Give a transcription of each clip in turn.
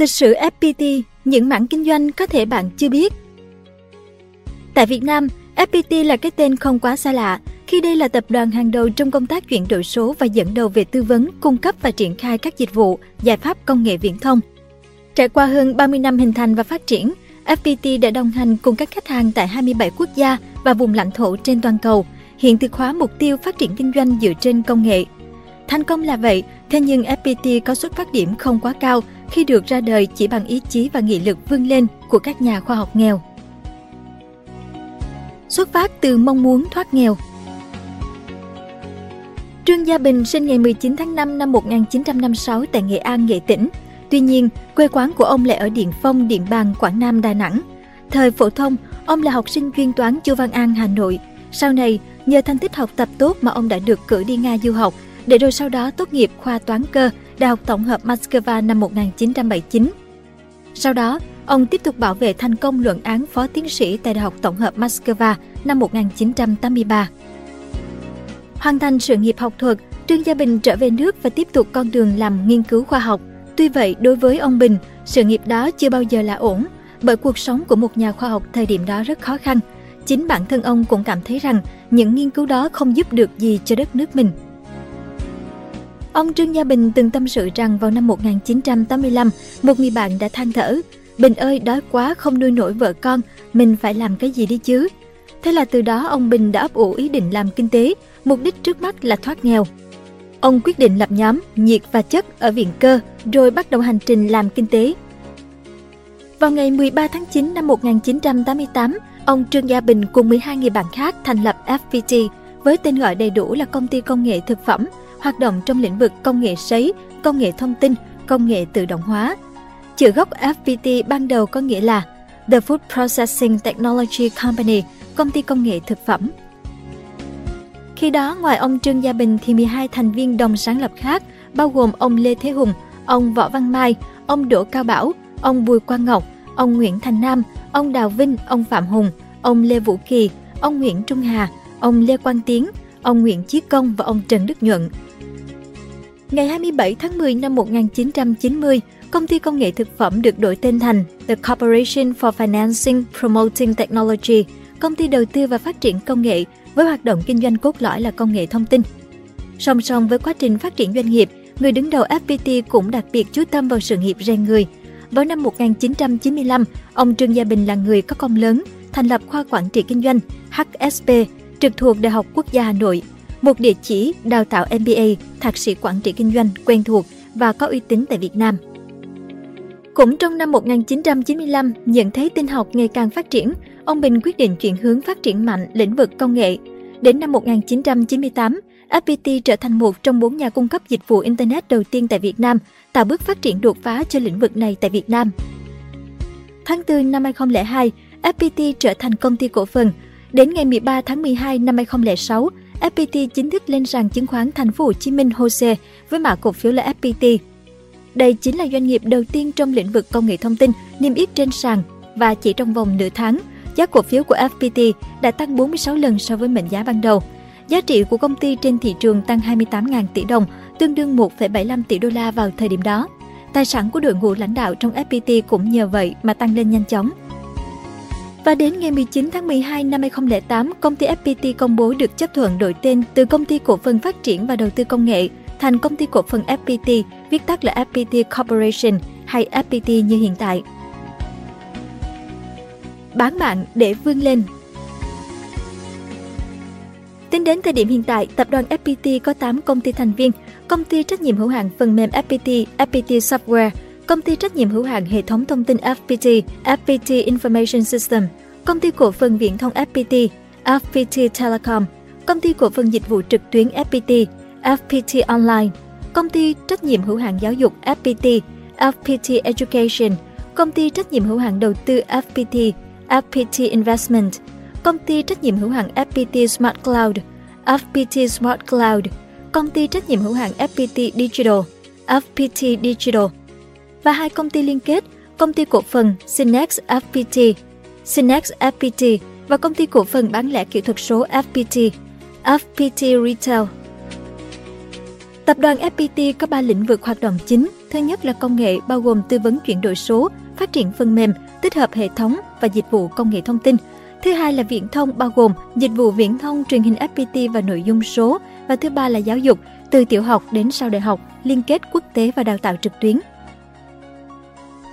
Lịch sử FPT, những mảng kinh doanh có thể bạn chưa biết. Tại Việt Nam, FPT là cái tên không quá xa lạ, khi đây là tập đoàn hàng đầu trong công tác chuyển đổi số và dẫn đầu về tư vấn, cung cấp và triển khai các dịch vụ, giải pháp công nghệ viễn thông. Trải qua hơn 30 năm hình thành và phát triển, FPT đã đồng hành cùng các khách hàng tại 27 quốc gia và vùng lãnh thổ trên toàn cầu, hiện thực hóa mục tiêu phát triển kinh doanh dựa trên công nghệ. Thành công là vậy, thế nhưng FPT có xuất phát điểm không quá cao khi được ra đời chỉ bằng ý chí và nghị lực vươn lên của các nhà khoa học nghèo. Xuất phát từ mong muốn thoát nghèo Trương Gia Bình sinh ngày 19 tháng 5 năm 1956 tại Nghệ An, Nghệ Tĩnh. Tuy nhiên, quê quán của ông lại ở Điện Phong, Điện Bàn, Quảng Nam, Đà Nẵng. Thời phổ thông, ông là học sinh chuyên toán Chu Văn An, Hà Nội. Sau này, nhờ thành tích học tập tốt mà ông đã được cử đi Nga du học, để rồi sau đó tốt nghiệp khoa toán cơ Đại học Tổng hợp Moscow năm 1979. Sau đó, ông tiếp tục bảo vệ thành công luận án phó tiến sĩ tại Đại học Tổng hợp Moscow năm 1983. Hoàn thành sự nghiệp học thuật, Trương Gia Bình trở về nước và tiếp tục con đường làm nghiên cứu khoa học. Tuy vậy, đối với ông Bình, sự nghiệp đó chưa bao giờ là ổn, bởi cuộc sống của một nhà khoa học thời điểm đó rất khó khăn. Chính bản thân ông cũng cảm thấy rằng những nghiên cứu đó không giúp được gì cho đất nước mình. Ông Trương Gia Bình từng tâm sự rằng vào năm 1985, một người bạn đã than thở, Bình ơi, đói quá không nuôi nổi vợ con, mình phải làm cái gì đi chứ? Thế là từ đó ông Bình đã ấp ủ ý định làm kinh tế, mục đích trước mắt là thoát nghèo. Ông quyết định lập nhóm nhiệt và chất ở Viện Cơ, rồi bắt đầu hành trình làm kinh tế. Vào ngày 13 tháng 9 năm 1988, ông Trương Gia Bình cùng 12 người bạn khác thành lập FPT với tên gọi đầy đủ là Công ty Công nghệ Thực phẩm, hoạt động trong lĩnh vực công nghệ sấy, công nghệ thông tin, công nghệ tự động hóa. Chữ gốc FPT ban đầu có nghĩa là The Food Processing Technology Company, công ty công nghệ thực phẩm. Khi đó, ngoài ông Trương Gia Bình thì 12 thành viên đồng sáng lập khác, bao gồm ông Lê Thế Hùng, ông Võ Văn Mai, ông Đỗ Cao Bảo, ông Bùi Quang Ngọc, ông Nguyễn Thành Nam, ông Đào Vinh, ông Phạm Hùng, ông Lê Vũ Kỳ, ông Nguyễn Trung Hà, ông Lê Quang Tiến, ông Nguyễn Chí Công và ông Trần Đức Nhuận. Ngày 27 tháng 10 năm 1990, công ty công nghệ thực phẩm được đổi tên thành The Corporation for Financing Promoting Technology, công ty đầu tư và phát triển công nghệ với hoạt động kinh doanh cốt lõi là công nghệ thông tin. Song song với quá trình phát triển doanh nghiệp, người đứng đầu FPT cũng đặc biệt chú tâm vào sự nghiệp rèn người. Vào năm 1995, ông Trương Gia Bình là người có công lớn, thành lập khoa quản trị kinh doanh HSP trực thuộc Đại học Quốc gia Hà Nội, một địa chỉ đào tạo MBA, thạc sĩ quản trị kinh doanh quen thuộc và có uy tín tại Việt Nam. Cũng trong năm 1995, nhận thấy tin học ngày càng phát triển, ông Bình quyết định chuyển hướng phát triển mạnh lĩnh vực công nghệ. Đến năm 1998, FPT trở thành một trong bốn nhà cung cấp dịch vụ Internet đầu tiên tại Việt Nam, tạo bước phát triển đột phá cho lĩnh vực này tại Việt Nam. Tháng 4 năm 2002, FPT trở thành công ty cổ phần. Đến ngày 13 tháng 12 năm 2006, FPT chính thức lên sàn chứng khoán Thành phố Hồ Chí Minh HOSE với mã cổ phiếu là FPT. Đây chính là doanh nghiệp đầu tiên trong lĩnh vực công nghệ thông tin niêm yết trên sàn và chỉ trong vòng nửa tháng, giá cổ phiếu của FPT đã tăng 46 lần so với mệnh giá ban đầu. Giá trị của công ty trên thị trường tăng 28.000 tỷ đồng, tương đương 1,75 tỷ đô la vào thời điểm đó. Tài sản của đội ngũ lãnh đạo trong FPT cũng nhờ vậy mà tăng lên nhanh chóng. Và đến ngày 19 tháng 12 năm 2008, công ty FPT công bố được chấp thuận đổi tên từ Công ty Cổ phần Phát triển và Đầu tư Công nghệ thành Công ty Cổ phần FPT, viết tắt là FPT Corporation hay FPT như hiện tại. Bán mạng để vươn lên Tính đến thời điểm hiện tại, tập đoàn FPT có 8 công ty thành viên, công ty trách nhiệm hữu hạn phần mềm FPT, FPT Software, công ty trách nhiệm hữu hạn hệ thống thông tin FPT, FPT Information System, công ty cổ phần viễn thông FPT, FPT Telecom, công ty cổ phần dịch vụ trực tuyến FPT, FPT Online, công ty trách nhiệm hữu hạn giáo dục FPT, FPT Education, công ty trách nhiệm hữu hạn đầu tư FPT, FPT Investment, công ty trách nhiệm hữu hạn FPT Smart Cloud, FPT Smart Cloud, công ty trách nhiệm hữu hạn FPT Digital, FPT Digital và hai công ty liên kết, công ty cổ phần Synex FPT, Synex FPT và công ty cổ phần bán lẻ kỹ thuật số FPT, FPT Retail. Tập đoàn FPT có 3 lĩnh vực hoạt động chính, Thứ nhất là công nghệ bao gồm tư vấn chuyển đổi số, phát triển phần mềm, tích hợp hệ thống và dịch vụ công nghệ thông tin. Thứ hai là viễn thông bao gồm dịch vụ viễn thông, truyền hình FPT và nội dung số. Và thứ ba là giáo dục, từ tiểu học đến sau đại học, liên kết quốc tế và đào tạo trực tuyến.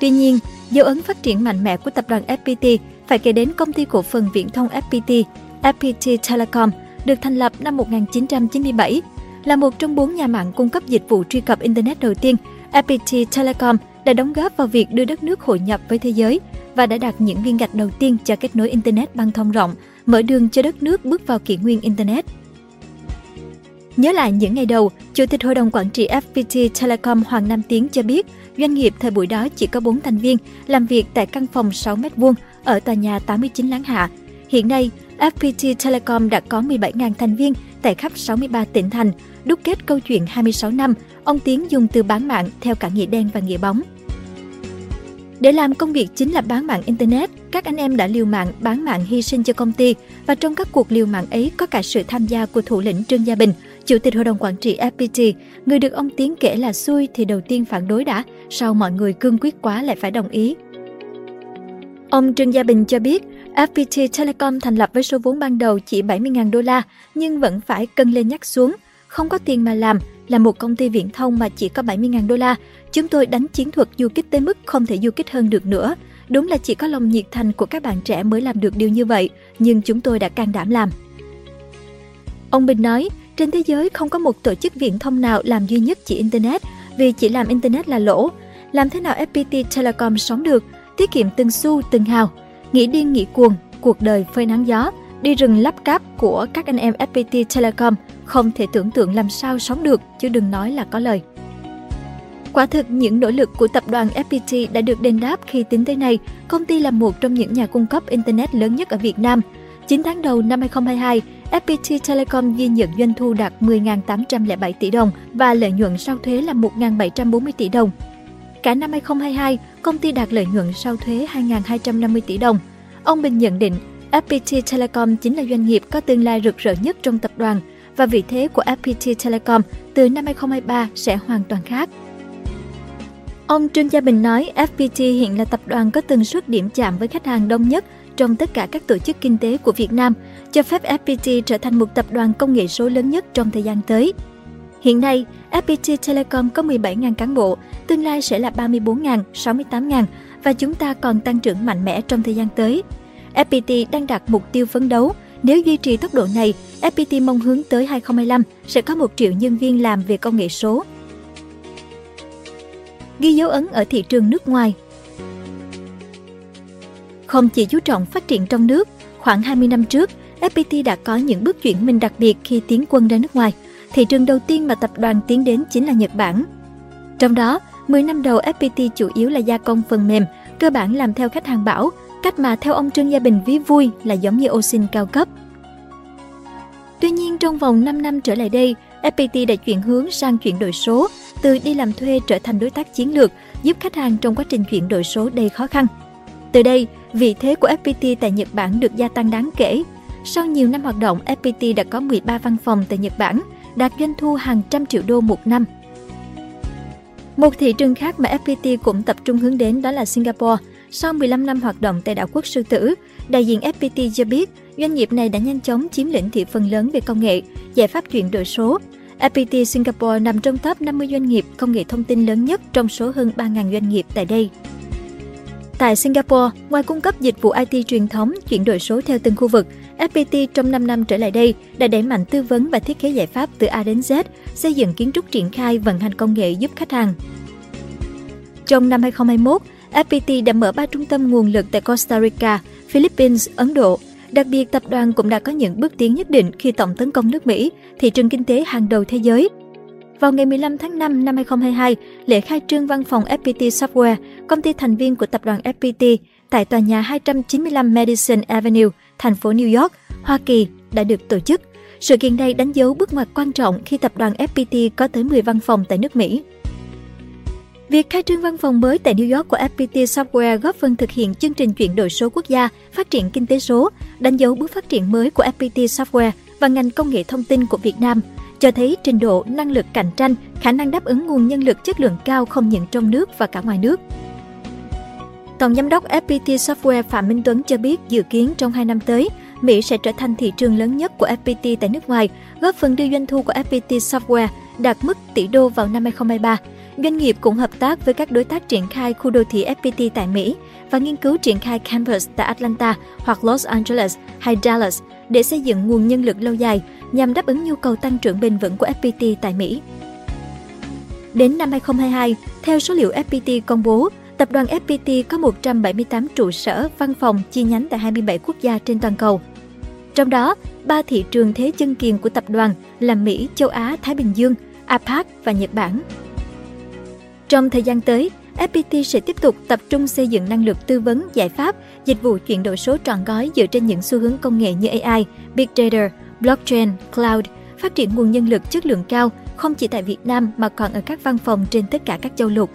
Tuy nhiên, dấu ấn phát triển mạnh mẽ của tập đoàn FPT phải kể đến công ty cổ phần viễn thông FPT, FPT Telecom, được thành lập năm 1997. Là một trong bốn nhà mạng cung cấp dịch vụ truy cập Internet đầu tiên, FPT Telecom đã đóng góp vào việc đưa đất nước hội nhập với thế giới và đã đặt những viên gạch đầu tiên cho kết nối Internet băng thông rộng, mở đường cho đất nước bước vào kỷ nguyên Internet. Nhớ lại những ngày đầu, Chủ tịch Hội đồng Quản trị FPT Telecom Hoàng Nam Tiến cho biết, doanh nghiệp thời buổi đó chỉ có 4 thành viên, làm việc tại căn phòng 6 m2 ở tòa nhà 89 Láng Hạ. Hiện nay, FPT Telecom đã có 17.000 thành viên tại khắp 63 tỉnh thành. Đúc kết câu chuyện 26 năm, ông Tiến dùng từ bán mạng theo cả nghĩa đen và nghĩa bóng. Để làm công việc chính là bán mạng Internet, các anh em đã liều mạng bán mạng hy sinh cho công ty và trong các cuộc liều mạng ấy có cả sự tham gia của thủ lĩnh Trương Gia Bình, Chủ tịch Hội đồng Quản trị FPT, người được ông Tiến kể là xui thì đầu tiên phản đối đã, sau mọi người cương quyết quá lại phải đồng ý. Ông Trương Gia Bình cho biết, FPT Telecom thành lập với số vốn ban đầu chỉ 70.000 đô la, nhưng vẫn phải cân lên nhắc xuống. Không có tiền mà làm, là một công ty viễn thông mà chỉ có 70.000 đô la. Chúng tôi đánh chiến thuật du kích tới mức không thể du kích hơn được nữa. Đúng là chỉ có lòng nhiệt thành của các bạn trẻ mới làm được điều như vậy, nhưng chúng tôi đã can đảm làm. Ông Bình nói, trên thế giới không có một tổ chức viễn thông nào làm duy nhất chỉ Internet, vì chỉ làm Internet là lỗ. Làm thế nào FPT Telecom sống được, tiết kiệm từng xu từng hào, nghĩ điên nghĩ cuồng, cuộc đời phơi nắng gió, đi rừng lắp cáp của các anh em FPT Telecom không thể tưởng tượng làm sao sống được chứ đừng nói là có lời. Quả thực, những nỗ lực của tập đoàn FPT đã được đền đáp khi tính tới nay, công ty là một trong những nhà cung cấp Internet lớn nhất ở Việt Nam. 9 tháng đầu năm 2022, FPT Telecom ghi nhận doanh thu đạt 10.807 tỷ đồng và lợi nhuận sau thuế là 1.740 tỷ đồng. Cả năm 2022, công ty đạt lợi nhuận sau thuế 2.250 tỷ đồng. Ông Bình nhận định, FPT Telecom chính là doanh nghiệp có tương lai rực rỡ nhất trong tập đoàn và vị thế của FPT Telecom từ năm 2023 sẽ hoàn toàn khác. Ông Trương Gia Bình nói FPT hiện là tập đoàn có tần suất điểm chạm với khách hàng đông nhất trong tất cả các tổ chức kinh tế của Việt Nam, cho phép FPT trở thành một tập đoàn công nghệ số lớn nhất trong thời gian tới. Hiện nay, FPT Telecom có 17.000 cán bộ, tương lai sẽ là 34.000, 68.000 và chúng ta còn tăng trưởng mạnh mẽ trong thời gian tới. FPT đang đặt mục tiêu phấn đấu, nếu duy trì tốc độ này, FPT mong hướng tới 2025 sẽ có 1 triệu nhân viên làm về công nghệ số. Ghi dấu ấn ở thị trường nước ngoài Không chỉ chú trọng phát triển trong nước, khoảng 20 năm trước, FPT đã có những bước chuyển mình đặc biệt khi tiến quân ra nước ngoài. Thị trường đầu tiên mà tập đoàn tiến đến chính là Nhật Bản. Trong đó, 10 năm đầu FPT chủ yếu là gia công phần mềm, cơ bản làm theo khách hàng bảo, cách mà theo ông Trương Gia Bình ví vui là giống như ô xin cao cấp. Tuy nhiên trong vòng 5 năm trở lại đây, FPT đã chuyển hướng sang chuyển đổi số, từ đi làm thuê trở thành đối tác chiến lược, giúp khách hàng trong quá trình chuyển đổi số đầy khó khăn. Từ đây, vị thế của FPT tại Nhật Bản được gia tăng đáng kể. Sau nhiều năm hoạt động, FPT đã có 13 văn phòng tại Nhật Bản, đạt doanh thu hàng trăm triệu đô một năm. Một thị trường khác mà FPT cũng tập trung hướng đến đó là Singapore. Sau 15 năm hoạt động tại đảo quốc Sư Tử, đại diện FPT cho biết doanh nghiệp này đã nhanh chóng chiếm lĩnh thị phần lớn về công nghệ, giải pháp chuyển đổi số. FPT Singapore nằm trong top 50 doanh nghiệp công nghệ thông tin lớn nhất trong số hơn 3.000 doanh nghiệp tại đây. Tại Singapore, ngoài cung cấp dịch vụ IT truyền thống, chuyển đổi số theo từng khu vực, FPT trong 5 năm trở lại đây đã đẩy mạnh tư vấn và thiết kế giải pháp từ A đến Z, xây dựng kiến trúc triển khai vận hành công nghệ giúp khách hàng. Trong năm 2021, FPT đã mở 3 trung tâm nguồn lực tại Costa Rica, Philippines, Ấn Độ. Đặc biệt, tập đoàn cũng đã có những bước tiến nhất định khi tổng tấn công nước Mỹ, thị trường kinh tế hàng đầu thế giới. Vào ngày 15 tháng 5 năm 2022, lễ khai trương văn phòng FPT Software, công ty thành viên của tập đoàn FPT, tại tòa nhà 295 Madison Avenue, thành phố New York, Hoa Kỳ đã được tổ chức. Sự kiện này đánh dấu bước ngoặt quan trọng khi tập đoàn FPT có tới 10 văn phòng tại nước Mỹ. Việc khai trương văn phòng mới tại New York của FPT Software góp phần thực hiện chương trình chuyển đổi số quốc gia, phát triển kinh tế số, đánh dấu bước phát triển mới của FPT Software và ngành công nghệ thông tin của Việt Nam cho thấy trình độ năng lực cạnh tranh, khả năng đáp ứng nguồn nhân lực chất lượng cao không những trong nước và cả ngoài nước. Tổng giám đốc FPT Software Phạm Minh Tuấn cho biết dự kiến trong 2 năm tới, Mỹ sẽ trở thành thị trường lớn nhất của FPT tại nước ngoài, góp phần đưa doanh thu của FPT Software đạt mức tỷ đô vào năm 2023. Doanh nghiệp cũng hợp tác với các đối tác triển khai khu đô thị FPT tại Mỹ và nghiên cứu triển khai campus tại Atlanta hoặc Los Angeles hay Dallas để xây dựng nguồn nhân lực lâu dài nhằm đáp ứng nhu cầu tăng trưởng bền vững của FPT tại Mỹ. Đến năm 2022, theo số liệu FPT công bố, tập đoàn FPT có 178 trụ sở, văn phòng chi nhánh tại 27 quốc gia trên toàn cầu. Trong đó, ba thị trường thế chân kiền của tập đoàn là Mỹ, châu Á, Thái Bình Dương, APAC và Nhật Bản. Trong thời gian tới, FPT sẽ tiếp tục tập trung xây dựng năng lực tư vấn, giải pháp, dịch vụ chuyển đổi số trọn gói dựa trên những xu hướng công nghệ như AI, Big Data, Blockchain, Cloud, phát triển nguồn nhân lực chất lượng cao không chỉ tại Việt Nam mà còn ở các văn phòng trên tất cả các châu lục.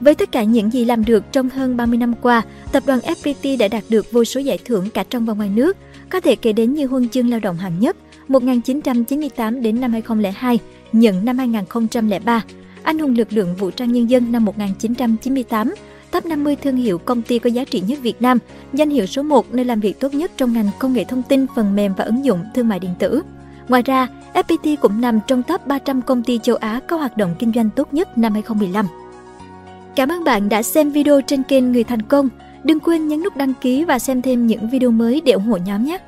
Với tất cả những gì làm được trong hơn 30 năm qua, tập đoàn FPT đã đạt được vô số giải thưởng cả trong và ngoài nước, có thể kể đến như huân chương lao động hạng nhất 1998 đến năm 2002, nhận năm 2003, anh hùng lực lượng vũ trang nhân dân năm 1998, top 50 thương hiệu công ty có giá trị nhất Việt Nam, danh hiệu số 1 nơi làm việc tốt nhất trong ngành công nghệ thông tin, phần mềm và ứng dụng thương mại điện tử. Ngoài ra, FPT cũng nằm trong top 300 công ty châu Á có hoạt động kinh doanh tốt nhất năm 2015. Cảm ơn bạn đã xem video trên kênh Người Thành Công. Đừng quên nhấn nút đăng ký và xem thêm những video mới để ủng hộ nhóm nhé!